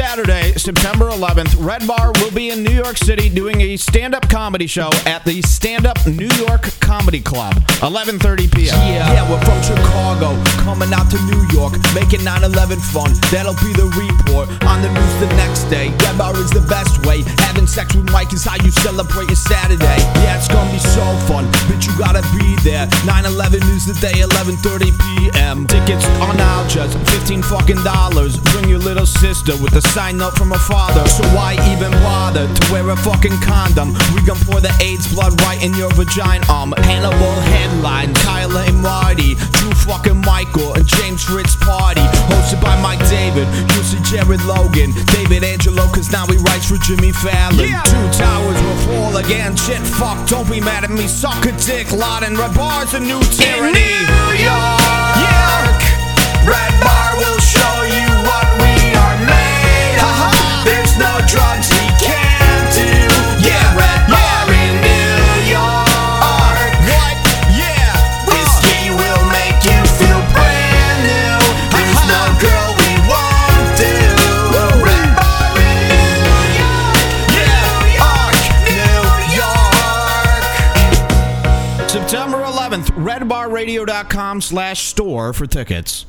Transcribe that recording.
Saturday, September 11th, Red Bar will be in New York City doing a stand-up comedy show at the Stand Up New York Comedy Club, 11:30 p.m. Yeah, yeah, we're from Chicago, coming out to New York, making 9/11 fun. That'll be the report on the news the next day. Red Bar is the best way. Having sex with Mike is how you celebrate your Saturday. Yeah, it's gonna be there. 9/11 news today, 11:30 p.m. Tickets are now just 15 fucking dollars. Bring your little sister with a sign up from her father. So why even bother to wear a fucking condom? We gon' pour the AIDS blood right in your vagina. Um, Hannibal headline, Tyler and Marty, Drew fucking Michael and James Ritz party. Hosted by Mike David, you'll see Jared Logan, David Angelo, cause now he writes for Jimmy Fallon. Yeah. Two towers fall again. Shit, fuck, don't be mad at me. Suck a dick, Laden. Red Bar's a new tyranny. New York. 11th, redbarradio.com slash store for tickets.